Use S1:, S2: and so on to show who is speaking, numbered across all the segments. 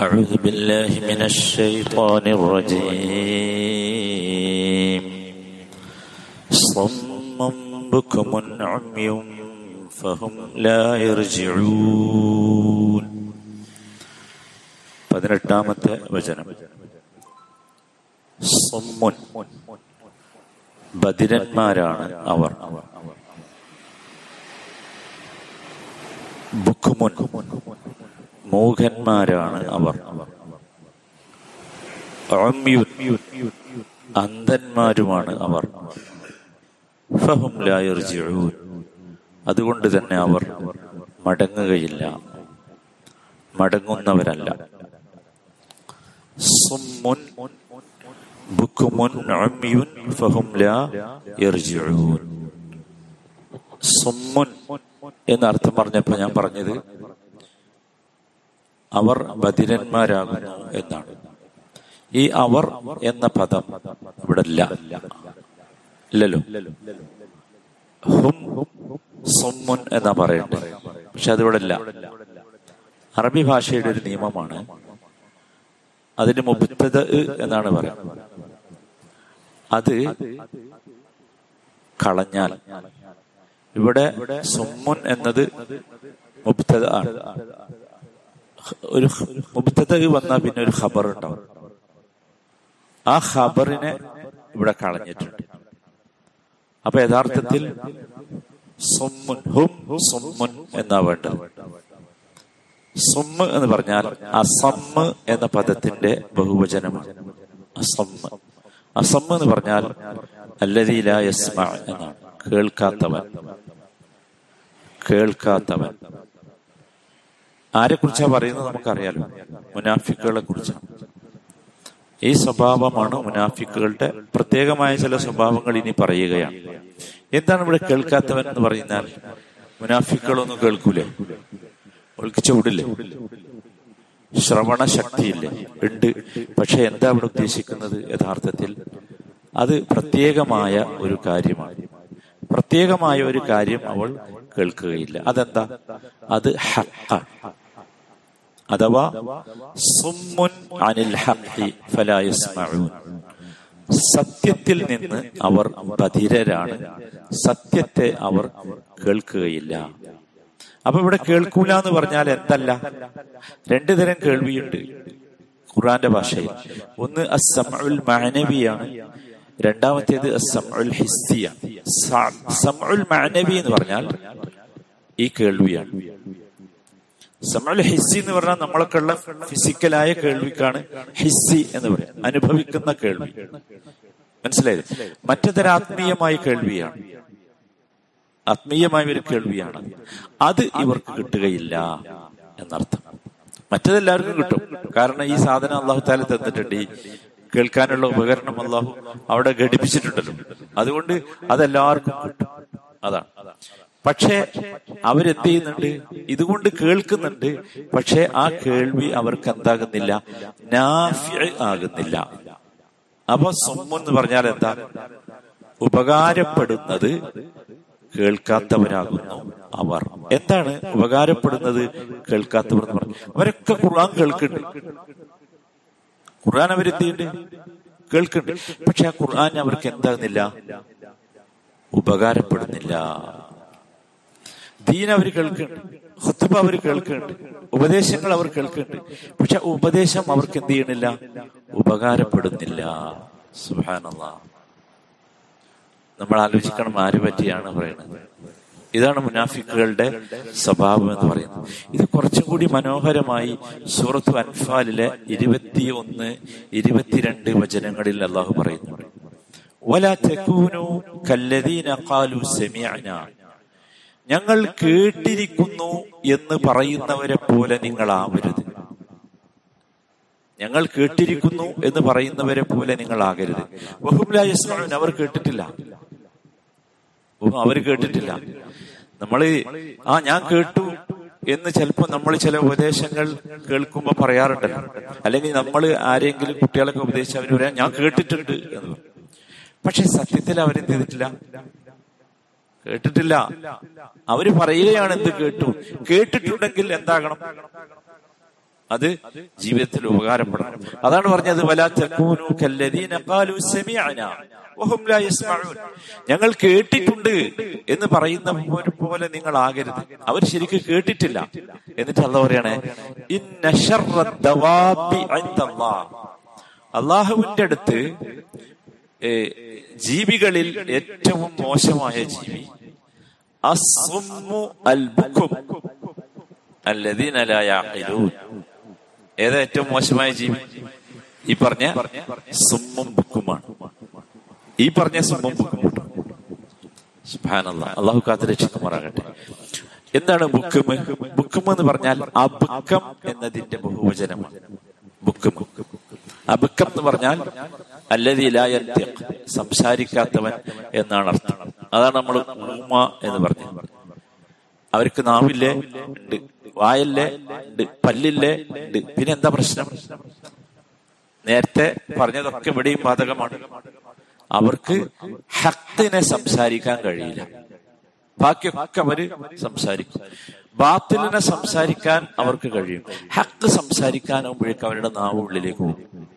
S1: أعوذ بالله من الشيطان الرجيم صم بكم عمي فهم لا يرجعون പതിനെട്ടാമത്തെ വചനം സമ്മുൻ ബദിരന്മാരാണ് അവർ ബുക്കുമുൻ മൂഖന്മാരാണ് അവർ. അന്ധന്മാരുമാണ് അവർ. അതുകൊണ്ട് തന്നെ അവർ മടങ്ങുകയില്ല. മടങ്ങുന്നവരല്ല. എന്നർത്ഥം പറഞ്ഞപ്പോ ഞാൻ പറഞ്ഞത് അവർ ബദിരന്മാരാകുന്നു എന്നാണ്. ഈ അവർ എന്ന പദം ഇവിടെ ഇല്ല ഇല്ലല്ലോ? ഹും എന്നാ പറയട്ടെ പക്ഷെ അതിവിടെ അറബി ഭാഷയുടെ ഒരു നിയമമാണ്. അതിന് മുബത്തത് എന്നാണ് പറയുന്നത്. അത് കളഞ്ഞാൽ. ഇവിടെ സൊമ്മുൻ എന്നത് മുബ്തദ ആണ്. ഒരു മുബ്തദ വന്നാൽ പിന്നെ ഒരു ഖബർ ഉണ്ടാവും ആ ഖബറിനെ ഇവിടെ കളഞ്ഞിട്ടുണ്ട്. അപ്പൊ യഥാർത്ഥത്തിൽ ഹും എന്നാ വേണ്ടത്? സുമ്മ് എന്ന് പറഞ്ഞാൽ അസമ്മ് എന്ന പദത്തിന്റെ ബഹുവചനമാണ്. അസമ്മ്. അസമ്മ് എന്ന് പറഞ്ഞാൽ അല്ലതീല യസ്മ എന്നാണ്. കേൾക്കാത്തവൻ. കേൾക്കാത്തവൻ. ആരെ കുറിച്ചാ പറയുന്നത് നമുക്കറിയാലോ? മുനാഫിക്കുകളെ കുറിച്ചാണ് ഈ സ്വഭാവമാണ് മുനാഫിക്കുകളുടെ പ്രത്യേകമായ ചില സ്വഭാവങ്ങൾ ഇനി പറയുകയാണ്. എന്താണ് ഇവിടെ കേൾക്കാത്തവൻ എന്ന് പറയുന്നാൽ മുനാഫിക്കുകളൊന്നും കേൾക്കൂലേ? അവൾക്ക് ചൂടില്ലേ? ശ്രവണ ശക്തിയില്ലേ ഉണ്ട്. പക്ഷെ എന്താ ഇവിടെ ഉദ്ദേശിക്കുന്നത്? യഥാർത്ഥത്തിൽ അത് പ്രത്യേകമായ ഒരു കാര്യമാണ്. പ്രത്യേകമായ ഒരു കാര്യം അവൾ കേൾക്കുകയില്ല. അതെന്താ? അത് ഹക്ക അഥവാ സത്യത്തിൽ നിന്ന് അവർ ബധിരരാണ് സത്യത്തെ അവർ കേൾക്കുകയില്ല. അപ്പൊ ഇവിടെ കേൾക്കൂല എന്ന് പറഞ്ഞാൽ എന്തല്ല? രണ്ടു തരം കേൾവിയുണ്ട് ഖുറാന്റെ ഭാഷയിൽ. ഒന്ന് അസമുൽ മാനവിയാണ്. രണ്ടാമത്തേത് അസമുൽ ഹിസ്തിയാണ്. സമുൽ മാനവി എന്ന് പറഞ്ഞാൽ ഈ കേൾവിയാണ്. സമുൽ ഹിസ്സി എന്ന് പറഞ്ഞാൽ നമ്മളൊക്കെ ഉള്ള ഫിസിക്കലായ കേൾവിക്കാണ് ഹിസ്സി എന്ന് പറയാം അനുഭവിക്കുന്ന കേൾവി. മനസ്സിലായത് മറ്റൊരു ആത്മീയമായ കേൾവിയാണ്. ആത്മീയമായ ഒരു കേൾവിയാണ്. അത് ഇവർക്ക് കിട്ടുകയില്ല എന്നർത്ഥം. മറ്റതെല്ലാവർക്കും കിട്ടും. കാരണം ഈ സാധനം അള്ളാഹു താല തന്നിട്ടുണ്ട്. ഈ കേൾക്കാനുള്ള ഉപകരണം അള്ളാഹു അവിടെ ഘടിപ്പിച്ചിട്ടുണ്ടല്ലോ. അതുകൊണ്ട് അതെല്ലാവർക്കും കിട്ടും. അതാണ്. പക്ഷേ അവരെന്ത് ചെയ്യുന്നുണ്ട് ഇതുകൊണ്ട് കേൾക്കുന്നുണ്ട്. പക്ഷെ ആ കേൾവി അവർക്ക് എന്താകുന്നില്ല? ആകുന്നില്ല. അപ്പൊ സൊമ്മെന്ന് പറഞ്ഞാൽ എന്താ? ഉപകാരപ്പെടുന്നത് കേൾക്കാത്തവരാകുന്നു അവർ. എന്താണ് ഉപകാരപ്പെടുന്നത് കേൾക്കാത്തവർ എന്ന് പറഞ്ഞു അവരൊക്കെ ഖുർആൻ കേൾക്കുന്നുണ്ട്. ഖുർആൻ അവരെന്തുണ്ട് കേൾക്കുന്നുണ്ട്. പക്ഷെ ആ ഖുർആൻ അവർക്ക് എന്താകുന്നില്ല? ഉപകാരപ്പെടുന്നില്ല. ദീൻ അവർ കേൾക്കുന്നുണ്ട് ഹുത്തുബ അവർ കേൾക്കുന്നുണ്ട്. ഉപദേശങ്ങൾ അവർ കേൾക്കുന്നുണ്ട്. പക്ഷെ ഉപദേശം അവർക്ക് എന്ത് ചെയ്യണില്ല ഉപകാരപ്പെടുന്നില്ല. സുഹാനല്ല നമ്മൾ ആലോചിക്കണം ആര് പറ്റിയാണ് പറയുന്നത്. ഇതാണ് മുനാഫിക്കുകളുടെ സ്വഭാവം എന്ന് പറയുന്നത്. ഇത് കുറച്ചും കൂടി മനോഹരമായി സൂറത്ത് അൻഫാലിലെ ഇരുപത്തിയൊന്ന് ഇരുപത്തിരണ്ട് വചനങ്ങളിൽ അള്ളാഹു പറയുന്നുണ്ട് ഞങ്ങൾ കേട്ടിരിക്കുന്നു എന്ന് പറയുന്നവരെ പോലെ നിങ്ങൾ ആവരുത് ഞങ്ങൾ കേട്ടിരിക്കുന്നു എന്ന് പറയുന്നവരെ പോലെ നിങ്ങൾ ആകരുത് ബഹുബലായസ്മാൻ അവർ കേട്ടിട്ടില്ല. അവർ കേട്ടിട്ടില്ല. നമ്മൾ ആ ഞാൻ കേട്ടു എന്ന് ചിലപ്പോ നമ്മൾ ചില ഉപദേശങ്ങൾ കേൾക്കുമ്പോ പറയാറുണ്ടല്ലോ. അല്ലെങ്കിൽ നമ്മൾ ആരെങ്കിലും കുട്ടികളൊക്കെ ഉപദേശിച്ച് അവർ പറയാം ഞാൻ കേട്ടിട്ടുണ്ട് എന്ന് പക്ഷെ സത്യത്തിൽ അവരെന്ത് ചെയ്തിട്ടില്ല? കേട്ടിട്ടില്ല. അവർ പറയുകയാണ് എന്ത് കേട്ടു. കേട്ടിട്ടുണ്ടെങ്കിൽ എന്താകണം? അത് ജീവിതത്തിൽ ഉപകാരപ്പെടണം. അതാണ് പറഞ്ഞത് ഞങ്ങൾ കേട്ടിട്ടുണ്ട് എന്ന് പറയുന്ന പോലെ നിങ്ങൾ ആകരുത്. അവർ ശരിക്കും കേട്ടിട്ടില്ല. എന്നിട്ട് അല്ല പറയണേ അള്ളാഹുവിന്റെ അടുത്ത് ജീവികളിൽ ഏറ്റവും മോശമായ ജീവി. ഏതാ ഏറ്റവും മോശമായ ജീവി? ഈ പറഞ്ഞ സുമ്മും ബുക്കുമാണ്. ഈ പറഞ്ഞ സുമ്മും ബുക്കും അള്ളാഹു കാത്ത് രക്ഷിക്കുമാറാകട്ടെ. എന്താണ് ബുക്കും? ബുക്കും എന്ന് പറഞ്ഞാൽ അബുക്കം എന്നതിന്റെ ബഹുവചനമാണ്. ബുക്കും. അബുക്കം എന്ന് പറഞ്ഞാൽ അല്ലതിലായ സംസാരിക്കാത്തവൻ എന്നാണ് അർത്ഥം. അതാണ് നമ്മൾ ഉമ്മ എന്ന് പറഞ്ഞത്. അവർക്ക് നാവില്ലേ? ഉണ്ട്. വായല്ലേ? ഉണ്ട്. പല്ലില്ലേ? ഉണ്ട്. പിന്നെ എന്താ പ്രശ്നം? നേരത്തെ പറഞ്ഞതൊക്കെ ഇവിടെയും ബാധകമാണ്. അവർക്ക് ഹത്തിനെ സംസാരിക്കാൻ കഴിയില്ല. ബാക്കിയൊക്കെ അവർ സംസാരിക്കും. ബാത്തിലിനെ സംസാരിക്കാൻ അവർക്ക് കഴിയും. ഹക്ക് സംസാരിക്കാനാകുമ്പോഴേക്കും അവരുടെ നാവ് ഉള്ളിലേക്ക് പോകും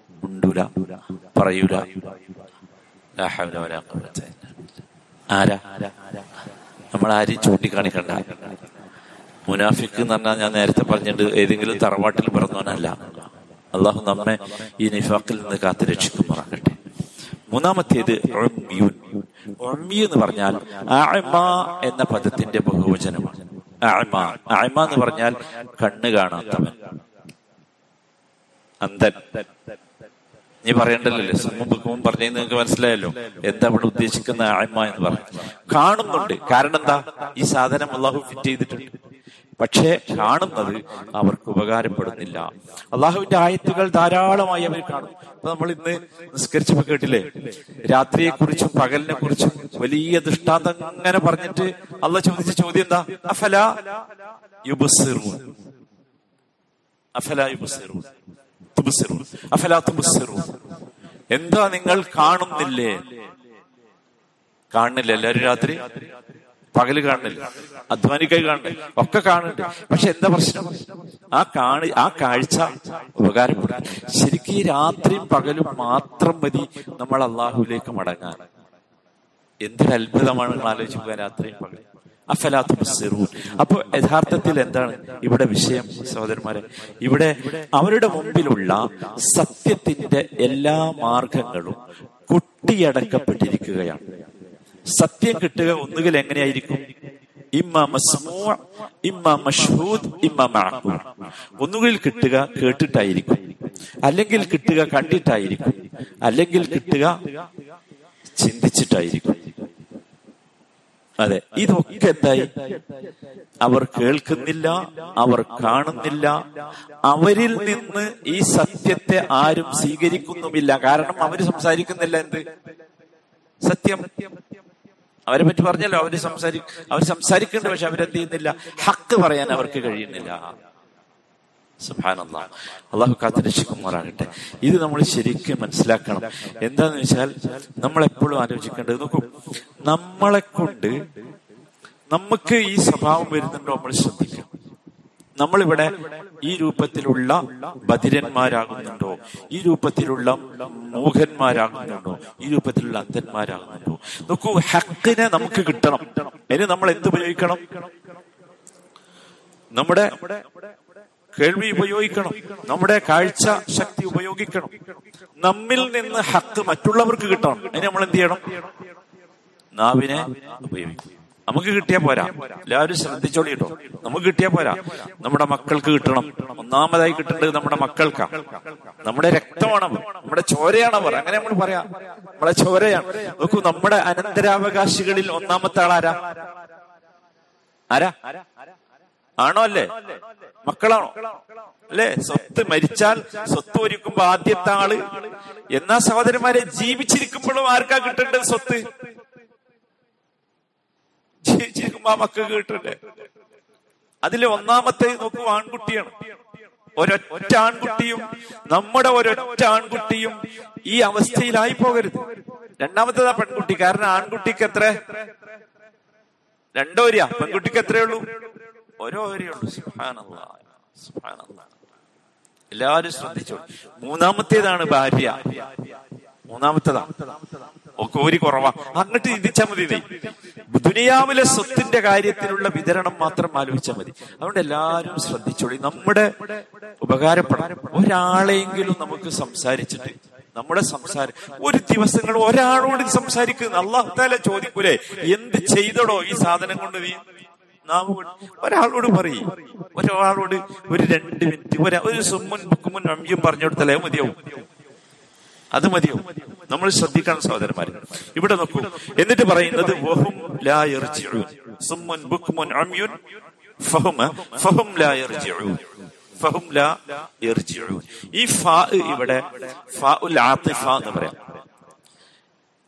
S1: പറയൂല. ആരാ? നമ്മൾ ആരെയും ചൂണ്ടിക്കാണിക്കണ്ട. മുനാഫിക്ക് എന്ന് പറഞ്ഞാൽ ഞാൻ നേരത്തെ പറഞ്ഞിട്ട് ഏതെങ്കിലും തറവാട്ടിൽ പിറന്നവനല്ല. അള്ളാഹു നമ്മെ ഈ നിഫാക്കിൽ നിന്ന് കാത്തു രക്ഷിക്കുമാറാകട്ടെ. മൂന്നാമത്തേത് എന്ന് പറഞ്ഞാൽ എന്ന പദത്തിന്റെ ബഹുവചനമാണ്. എന്ന് പറഞ്ഞാൽ കണ്ണ് കാണാത്തവൻ. അന്ധൻ. നീ പറയണ്ടല്ലോ മുമ്പ് പറഞ്ഞു നിങ്ങൾക്ക് മനസ്സിലായല്ലോ. എന്താ ഇവിടെ ഉദ്ദേശിക്കുന്ന അഅമ എന്ന് പറഞ്ഞു. കാണുന്നുണ്ട്. കാരണം എന്താ? ഈ സാധനം അള്ളാഹു ഫിറ്റ് ചെയ്തിട്ടുണ്ട്. പക്ഷേ കാണുന്നത് അവർക്ക് ഉപകാരപ്പെടുന്നില്ല. അള്ളാഹുവിന്റെ ആയത്തുകൾ ധാരാളമായി അവർ കാണും. അപ്പൊ നമ്മൾ ഇന്ന് നിസ്കരിച്ചപ്പോ കേട്ടില്ലേ? രാത്രിയെ കുറിച്ചും പകലിനെ കുറിച്ചും വലിയ ദൃഷ്ടാന്തം അങ്ങനെ പറഞ്ഞിട്ട് അള്ള ചോദിച്ച ചോദ്യം എന്താ? അഫല യുബസിറൂൻ അഫല യുബസിറൂൻ എന്താ നിങ്ങൾ കാണുന്നില്ലേ? കാണുന്നില്ല. എല്ലാരും രാത്രി? പകൽ കാണുന്നില്ല. അധ്വാനിക്കായി കാണുന്നില്ല. ഒക്കെ കാണുന്നുണ്ട്. പക്ഷെ എന്താ പ്രശ്നം? ആ കാണി ആ കാഴ്ച ഉപകാരപ്പെടും. ശരിക്കും ഈ രാത്രിയും പകലും മാത്രം മതി നമ്മൾ അള്ളാഹുലേക്ക് മടങ്ങാൻ. എന്തൊരു അത്ഭുതമാണ് നിങ്ങൾ ആലോചിക്കുക രാത്രിയും പകലും. അഫലാത്ത് ബസ്സിറൂൻ അപ്പൊ യഥാർത്ഥത്തിൽ എന്താണ് ഇവിടെ വിഷയം സഹോദരന്മാരെ? ഇവിടെ അവരുടെ മുമ്പിലുള്ള സത്യത്തിന്റെ എല്ലാ മാർഗങ്ങളും കുട്ടിയടക്കപ്പെട്ടിരിക്കുകയാണ്. സത്യം കിട്ടുക ഒന്നുകിൽ എങ്ങനെയായിരിക്കും? ഇമ്മ മസ്മൂ ഇമ്മ മഷ്ഹൂദ് ഇമ്മ മഅഖൂൽ ഒന്നുകിൽ കിട്ടുക കേട്ടിട്ടായിരിക്കും. അല്ലെങ്കിൽ കിട്ടുക കണ്ടിട്ടായിരിക്കും. അല്ലെങ്കിൽ കിട്ടുക ചിന്തിച്ചിട്ടായിരിക്കും. അതെ ഇതൊക്കെ എന്തായി അവർ കേൾക്കുന്നില്ല അവർ കാണുന്നില്ല. അവരിൽ നിന്ന് ഈ സത്യത്തെ ആരും സ്വീകരിക്കുന്നുമില്ല. കാരണം അവർ സംസാരിക്കുന്നില്ല എന്ത്? സത്യം. അവരെ പറ്റി പറഞ്ഞല്ലോ അവർ സംസാരി അവർ സംസാരിക്കുന്നുണ്ട് പക്ഷെ അവരെന്ത് ചെയ്യുന്നില്ല? ഹക്ക് പറയാൻ അവർക്ക് കഴിയുന്നില്ല. സുബാനല്ല അള്ളാഹു കാത്ത് രക്ഷിക്കുമാറാകട്ടെ ഇത് നമ്മൾ ശരിക്കും മനസ്സിലാക്കണം. എന്താന്ന് വെച്ചാൽ നമ്മൾ എപ്പോഴും ആലോചിക്കേണ്ടത് നോക്കൂ നമ്മളെ കൊണ്ട് നമുക്ക് ഈ സ്വഭാവം വരുന്നുണ്ടോ നമ്മൾ ശ്രദ്ധിക്കണം നമ്മളിവിടെ ഈ രൂപത്തിലുള്ള ബധിരന്മാരാകുന്നുണ്ടോ? ഈ രൂപത്തിലുള്ള മൂഖന്മാരാകുന്നുണ്ടോ? ഈ രൂപത്തിലുള്ള അന്ധന്മാരാകുന്നുണ്ടോ? നോക്കൂ ഹക്കിനെ നമുക്ക് കിട്ടണം. അതിന് നമ്മൾ എന്ത് ഉപയോഗിക്കണം? നമ്മുടെ കേൾവി ഉപയോഗിക്കണം. നമ്മുടെ കാഴ്ച ശക്തി ഉപയോഗിക്കണം. നമ്മിൽ നിന്ന് ഹക്ക് മറ്റുള്ളവർക്ക് കിട്ടണം. അതിന് നമ്മൾ എന്ത് ചെയ്യണം? നാവിനെ ഉപയോഗിക്കും. നമുക്ക് കിട്ടിയാ പോരാ. എല്ലാവരും ശ്രദ്ധിച്ചോളി കേട്ടോ. നമുക്ക് കിട്ടിയാ പോരാ. നമ്മുടെ മക്കൾക്ക് കിട്ടണം. ഒന്നാമതായി കിട്ടേണ്ടത് നമ്മുടെ മക്കൾക്കാ. നമ്മുടെ രക്തമാണ് നമ്മുടെ ചോരയാണ് അവർ അങ്ങനെ നമ്മൾ പറയാം. നമ്മളെ ചോരയാണ്. നോക്കൂ നമ്മുടെ അനന്തരാവകാശികളിൽ ഒന്നാമത്തെ ആളാരാ? ആരാ? ആണോ അല്ലേ? മക്കളാണോ? അല്ലേ? സ്വത്ത് മരിച്ചാൽ സ്വത്ത് ഒരുക്കുമ്പോ ആദ്യത്തെ ആൾ എന്നാ സഹോദരന്മാരെ ജീവിച്ചിരിക്കുമ്പോഴും ആർക്കാ കിട്ടേണ്ടത് സ്വത്ത്? ജീവിച്ചിരിക്കുമ്പോ ആ മക്കൾക്ക് കിട്ടണ്ടേ? അതിൽ ഒന്നാമത്തെ നോക്കൂ ആൺകുട്ടിയാണ്. ഒരൊറ്റ ആൺകുട്ടിയും നമ്മുടെ ഒരൊറ്റ ആൺകുട്ടിയും ഈ അവസ്ഥയിലായി പോകരുത്. രണ്ടാമത്തേതാ പെൺകുട്ടി. കാരണം ആൺകുട്ടിക്ക് എത്ര? രണ്ടോ ഒരു പെൺകുട്ടിക്ക് എത്രയേ ഉള്ളൂ ഓരോ വരെയുള്ളൂ. സുഹാനല്ല സുഹാനല്ല എല്ലാവരും ശ്രദ്ധിച്ചു. മൂന്നാമത്തേതാണ് ഭാര്യ. മൂന്നാമത്തേതാണ് ഒക്കെ ഒരു കുറവാ. അങ്ങോട്ട് ചിന്തിച്ചാൽ മതി ദുനിയാവിലെ സ്വത്തിന്റെ കാര്യത്തിലുള്ള വിതരണം മാത്രം ആലോചിച്ചാൽ മതി. അതുകൊണ്ട് എല്ലാവരും ശ്രദ്ധിച്ചോളി. നമ്മുടെ ഉപകാരപ്പെടാൻ ഒരാളെങ്കിലും നമുക്ക് സംസാരിച്ചിട്ട് നമ്മുടെ സംസാരം ഒരു ദിവസങ്ങൾ ഒരാളോട് സംസാരിക്കുന്നു അള്ളാഹുത്താല ചോദിക്കൂലേ? എന്ത് ചെയ്തടോ ഈ സാധനം കൊണ്ട് നീ? നാം ഒരാളോട് പറയും. ഒരാളോട് ഒരു രണ്ട് മിനിറ്റ്. ഒരാ സുമ്മുൻ ബുക്കുമുൻ അമ്മിയും പറഞ്ഞു കൊടുത്തല്ലേ മതിയാവും. അത് മതിയോ നമ്മൾ ശ്രദ്ധിക്കണം സഹോദരന്മാരെ. ഇവിടെ നോക്കൂ. എന്നിട്ട് പറയുന്നത് ഈ ഫാ ഇവിടെ എന്ന് പറയാം.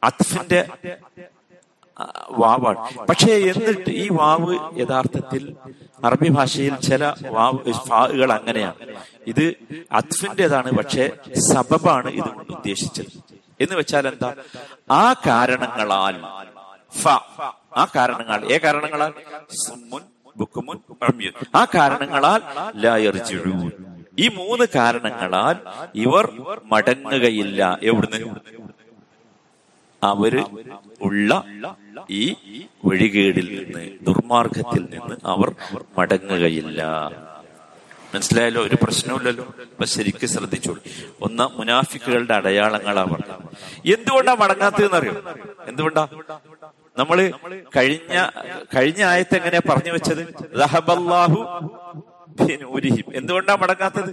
S1: അത്ഫിന്റെ വാവാണ് പക്ഷേ എന്നിട്ട് ഈ വാവ് യഥാർത്ഥത്തിൽ അറബി ഭാഷയിൽ ചില വാവ് ഫാവുകൾ അങ്ങനെയാണ്. ഇത് അത്ഫിന്റേതാണ് പക്ഷേ സബബാണ് ഇത് ഉദ്ദേശിച്ചത്. എന്ന് വെച്ചാൽ എന്താ? ആ കാരണങ്ങളാൽ ആ കാരണങ്ങൾ ഏ കാരണങ്ങളാൽ? സുമുൻ ബുക്കുമുൻ ആ കാരണങ്ങളാൽ ഈ മൂന്ന് കാരണങ്ങളാൽ ഇവർ മടങ്ങുകയില്ല. എവിടുന്ന്? അവർ ഉള്ള ഈ വഴികേടിൽ നിന്ന് ദുർമാർഗത്തിൽ നിന്ന് അവർ മടങ്ങുകയില്ല. മനസ്സിലായല്ലോ? ഒരു പ്രശ്നമില്ലല്ലോ അപ്പൊ ശരിക്കും ശ്രദ്ധിച്ചോളൂ. ഒന്ന് മുനാഫിക്കുകളുടെ അടയാളങ്ങളാ പറഞ്ഞത്. എന്തുകൊണ്ടാ മടങ്ങാത്തതെന്ന് അറിയോ എന്തുകൊണ്ടാ? നമ്മൾ കഴിഞ്ഞ കഴിഞ്ഞ ആയത്ത് എങ്ങനെയാ പറഞ്ഞു വെച്ചത്. എന്തുകൊണ്ടാ മടങ്ങാത്തത്?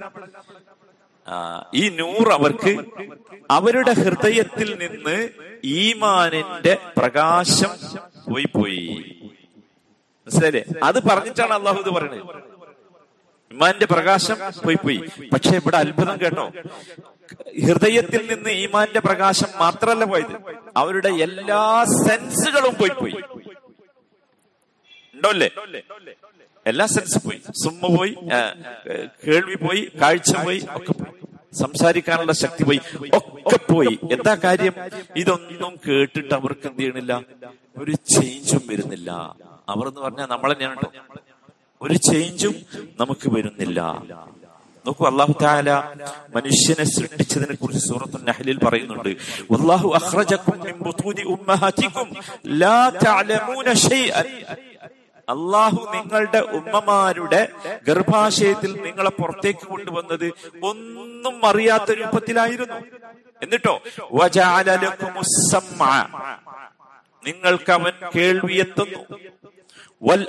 S1: ഈ നൂർ അവർക്ക് അവരുടെ ഹൃദയത്തിൽ നിന്ന് ഈമാനിന്റെ പ്രകാശം പോയി പോയി. മനസ്സിലായില്ലേ? അത് പറഞ്ഞിട്ടാണ് അള്ളാഹു ഇത് പറയുന്നത് ഇമാന്റെ പ്രകാശം പോയി പോയി. പക്ഷെ ഇവിടെ അത്ഭുതം കേട്ടോ. ഹൃദയത്തിൽ നിന്ന് ഈമാന്റെ പ്രകാശം മാത്രമല്ല പോയത്. അവരുടെ എല്ലാ സെൻസുകളും പോയി പോയി. ഉണ്ടോല്ലേ എല്ലാ സെൻസ് പോയി. സുമ്മ പോയി കേൾവി പോയി കാഴ്ച പോയി ഒക്കെ പോയി. സംസാരിക്കാനുള്ള ശക്തി പോയി ഒക്കെ പോയി. എന്താ കാര്യം? ഇതൊന്നും കേട്ടിട്ട് അവർക്ക് എന്ത് ചെയ്യണില്ല? ഒരു ചേഞ്ചും വരുന്നില്ല. അവർ എന്ന് പറഞ്ഞാൽ നമ്മൾ തന്നെയാണ് ഒരു ചേഞ്ചും നമുക്ക് വരുന്നില്ല. നോക്കൂ അള്ളാഹു താല മനുഷ്യനെ സൃഷ്ടിച്ചതിനെ കുറിച്ച് സൂറത്തു നഹലിൽ പറയുന്നുണ്ട്. അള്ളാഹു മിൻ ലാ അള്ളാഹു നിങ്ങളുടെ ഉമ്മമാരുടെ ഗർഭാശയത്തിൽ നിങ്ങളെ പുറത്തേക്ക് കൊണ്ടുവന്നത് ഒന്നും അറിയാത്ത രൂപത്തിലായിരുന്നു. എന്നിട്ടോ. നിങ്ങൾക്ക് അവൻ കേൾവിയെത്തുന്നു വൽ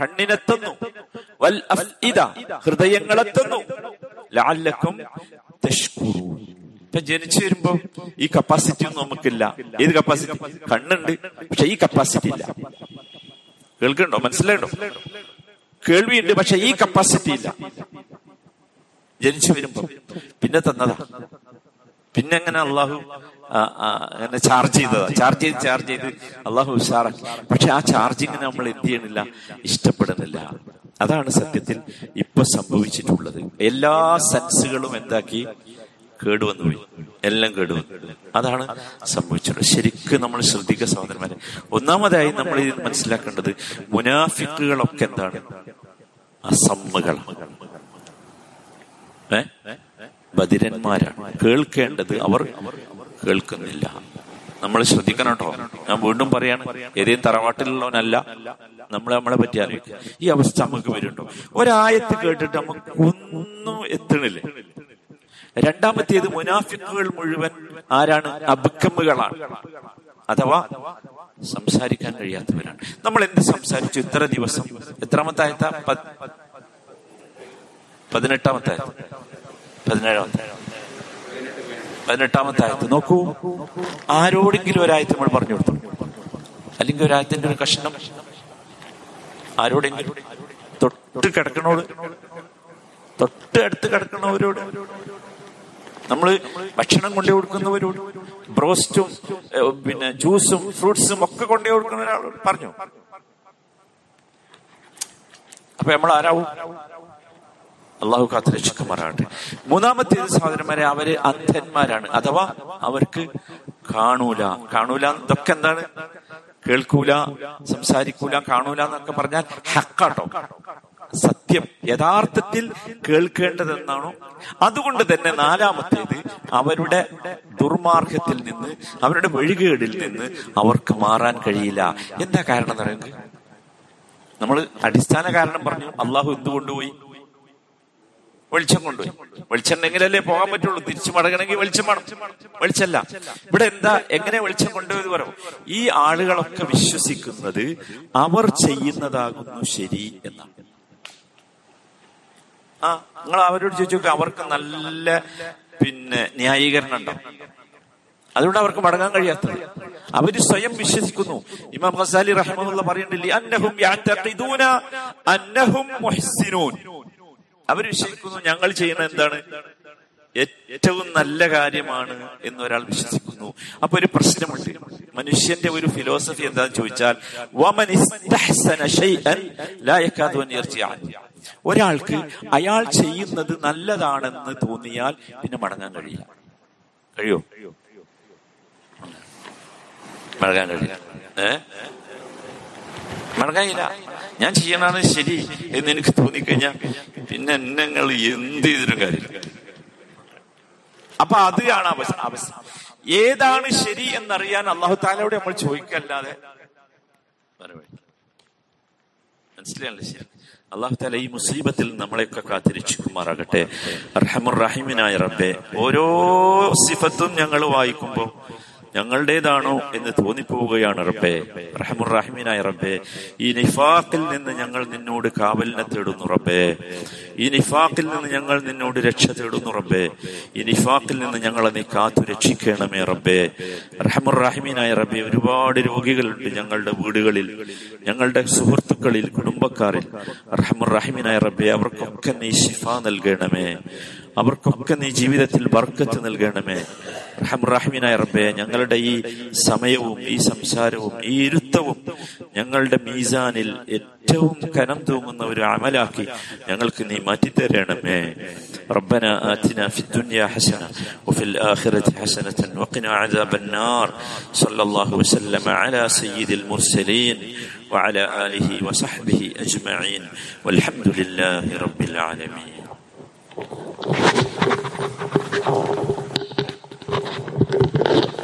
S1: കണ്ണിനെത്തുന്നു. വൽ ഹൃദയങ്ങളെത്തുന്നു. ലാലക്കും ഇപ്പൊ ജനിച്ചു വരുമ്പോ ഈ കപ്പാസിറ്റി ഒന്നും നമുക്കില്ല. ഏത് കപ്പാസിറ്റി കണ്ണുണ്ട്. പക്ഷെ ഈ കപ്പാസിറ്റി ഇല്ല. കേൾക്കണ്ടോ മനസ്സിലായിട്ടോ കേൾവിയുണ്ട് പക്ഷെ ഈ കപ്പാസിറ്റി ഇല്ല. ജനിച്ചു വരുമ്പോ. പിന്നെ തന്നതാ. പിന്നെ എങ്ങനെ അള്ളാഹു അങ്ങനെ ചാർജ് ചെയ്തതാ. ചാർജ് ചെയ്ത് ചാർജ് ചെയ്ത് അള്ളാഹു ഉഷാറാക്കി. പക്ഷെ ആ ചാർജിങ്ങിനെ നമ്മൾ എന്ത് ചെയ്യണില്ല? ഇഷ്ടപ്പെടുന്നില്ല അതാണ് സത്യത്തിൽ ഇപ്പൊ സംഭവിച്ചിട്ടുള്ളത്. എല്ലാ സെൻസുകളും എന്താക്കി? കേടുവന്നു പോയി എല്ലാം കേടുവന്നു അതാണ് സംഭവിച്ചത് ശരിക്കും നമ്മൾ ശ്രദ്ധിക്കുക സഹോദരന്മാരെ. ഒന്നാമതായി നമ്മൾ ഇത് മനസ്സിലാക്കേണ്ടത് മുനാഫിക്കുകളൊക്കെ എന്താണ്? അസമ്മകളാണ്. ഏ? ബദിരന്മാരാണ്. കേൾക്കേണ്ടത് അവർ കേൾക്കുന്നില്ല. നമ്മൾ ശ്രദ്ധിക്കണം കേട്ടോ. ഞാൻ വീണ്ടും പറയാണ് ഏതെങ്കിലും തറവാട്ടിലുള്ളവനല്ല. നമ്മൾ നമ്മളെ പറ്റി ഈ അവസ്ഥ നമുക്ക് വരുന്നുണ്ടോ? ഒരായത്ത് കേട്ടിട്ട് നമുക്ക് ഒന്നും എത്തണില്ലേ. രണ്ടാമത്തേത് മുനാഫിക്കുകൾ മുഴുവൻ ആരാണ്? അബക്കമുകളാണ് അഥവാ സംസാരിക്കാൻ കഴിയാത്തവരാണ്. നമ്മൾ എന്ത് സംസാരിച്ചു? ഇത്ര ദിവസം. എത്രാമത്തായത്ത? പതിനെട്ടാമത്തായ പതിനേഴാമത്തെ. പതിനെട്ടാമത്തെ ആയത്ത് നോക്കൂ. ആരോടെങ്കിലും ഒരായത്ത് നമ്മൾ പറഞ്ഞു കൊടുത്തു. അല്ലെങ്കിൽ ഒരായത്തിന്റെ ഒരു കഷ്ണം. ആരോടെങ്കിലും. തൊട്ട് കിടക്കണോട്. തൊട്ട് അടുത്ത് കിടക്കണവരോട്. നമ്മൾ ഭക്ഷണം കൊണ്ടു കൊടുക്കുന്നവരോട് ബ്രോസ്റ്റും പിന്നെ ജ്യൂസും ഫ്രൂട്ട്സും ഒക്കെ കൊണ്ടു കൊടുക്കുന്ന ഒരാളോട് പറഞ്ഞു. അപ്പൊ നമ്മൾ ആരാവും? അള്ളാഹു കാത്ത് രക്ഷിക്കുമാറാകട്ടെ. മൂന്നാമത്തെ സഹോദരന്മാരെ അവർ അന്ധന്മാരാണ്. അഥവാ അവർക്ക് കാണൂല. കാണൂല ഇതൊക്കെ എന്താണ്? കേൾക്കൂല സംസാരിക്കൂല കാണൂല എന്നൊക്കെ പറഞ്ഞാൽ ഹക്കാട്ടോ. സത്യം യഥാർത്ഥത്തിൽ കേൾക്കേണ്ടതെന്നാണോ? അതുകൊണ്ട് തന്നെ നാലാമത്തേത് അവരുടെ ദുർമാർഗത്തിൽ നിന്ന് അവരുടെ വഴികേടിൽ നിന്ന് അവർക്ക് മാറാൻ കഴിയില്ല. എന്താ കാരണം എന്ന് പറയുന്നത്? നമ്മൾ അടിസ്ഥാന കാരണം പറഞ്ഞു അള്ളാഹു എന്തുകൊണ്ടുപോയി വെളിച്ചം കൊണ്ടുപോയി. വെളിച്ചം ഉണ്ടെങ്കിലല്ലേ പോകാൻ പറ്റുള്ളൂ? തിരിച്ചു മടങ്ങണമെങ്കിൽ വെളിച്ചം വേണം. വെളിച്ചല്ല ഇവിടെ എന്താ എങ്ങനെ വെളിച്ചം കൊണ്ടുപോയത് പറയും ഈ ആളുകളൊക്കെ വിശ്വസിക്കുന്നത് അവർ ചെയ്യുന്നതാകുന്നു ശരി എന്നാണ്. ആ നിങ്ങൾ അവരോട് ചോദിച്ചു അവർക്ക് നല്ല പിന്നെ ന്യായീകരണം ഉണ്ടാവും അതുകൊണ്ട് അവർക്ക് മടങ്ങാൻ കഴിയാത്തത്. അവർ സ്വയം വിശ്വസിക്കുന്നു. ഇമാം ഖസാലി റഹ്മുള്ള മുഹ്സിനൂൻ അവർ വിശ്വസിക്കുന്നു ഞങ്ങൾ ചെയ്യുന്ന എന്താണ്? ഏറ്റവും നല്ല കാര്യമാണ് എന്ന് ഒരാൾ വിശ്വസിക്കുന്നു. അപ്പൊ ഒരു പ്രശ്നമുണ്ട്. മനുഷ്യന്റെ ഒരു ഫിലോസഫി എന്താന്ന് ചോദിച്ചാൽ ഒരാൾക്ക് അയാൾ ചെയ്യുന്നത് നല്ലതാണെന്ന് തോന്നിയാൽ പിന്നെ മടങ്ങാൻ കഴിയില്ല. കഴിയോ? മടങ്ങാൻ കഴിയില്ല. ഏ? മടങ്ങാനില്ല ഞാൻ ചെയ്യണതാണ് ശരി എന്ന് എനിക്ക് തോന്നിക്കഴിഞ്ഞാൽ പിന്നെ നിങ്ങൾ എന്ത് ചെയ്തിട്ടും കാര്യമില്ല. അപ്പൊ അതാണ് അവസ്ഥ. ഏതാണ് ശരി എന്നറിയാൻ അള്ളാഹു താലയോട് നമ്മൾ ചോദിക്കല്ലാതെ മനസ്സിലായല്ലേ? ശരി അള്ളാഹു താല ഈ മുസീബത്തിൽ നമ്മളെയൊക്കെ കാത്തിരിച്ചുമാറാകട്ടെ റഹീമിനായ റബ്ബെ ഓരോ സിഫത്തും ഞങ്ങൾ വായിക്കുമ്പോൾ ഞങ്ങളുടേതാണോ എന്ന് തോന്നിപ്പോവുകയാണ് റബ്ബെ. റഹമുറഹിമിനായ റബ്ബെ. ഈ നിഫാഖിൽ നിന്ന് ഞങ്ങൾ നിന്നോട് കാവലിനെ തേടുന്നു റബ്ബെ. ഈ നിഫാഖിൽ നിന്ന് ഞങ്ങൾ നിന്നോട് രക്ഷ തേടുന്നു റബ്ബെ. ഈ നിഫാഖിൽ നിന്ന് ഞങ്ങളെ നീ കാത്തു രക്ഷിക്കണമേ റബ്ബെ. റഹമുറഹിമിനായ റബ്ബെ ഒരുപാട് രോഗികളുണ്ട് ഞങ്ങളുടെ വീടുകളിൽ ഞങ്ങളുടെ സുഹൃത്തുക്കളിൽ കുടുംബക്കാരിൽ. റഹമുറഹിമിനായ റബ്ബെ അവർക്കൊക്കെ നീ ശിഫ നൽകണമേ. അവർക്കൊക്കെ നീ ജീവിതത്തിൽ ബർക്കത്ത് നൽകണമേ റഹമുറഹിമിനായ റബ്ബെ ഞങ്ങളുടെ ഈ സമയവും ഈ സംസാരവും ഈ ഇരുത്തവും ഞങ്ങളുടെ മീസാനിൽ ഏറ്റവും കനം തൂങ്ങുന്ന ഒരു അമലാക്കി ഞങ്ങൾക്ക് നീ മാറ്റിത്തരണമേ ربنا آتنا في الدنيا حسنة وفي الآخرة حسنة وقنا عذاب النار صلى الله وسلم على سيد المرسلين وعلى آله وصحبه أجمعين والحمد لله رب العالمين Thank you.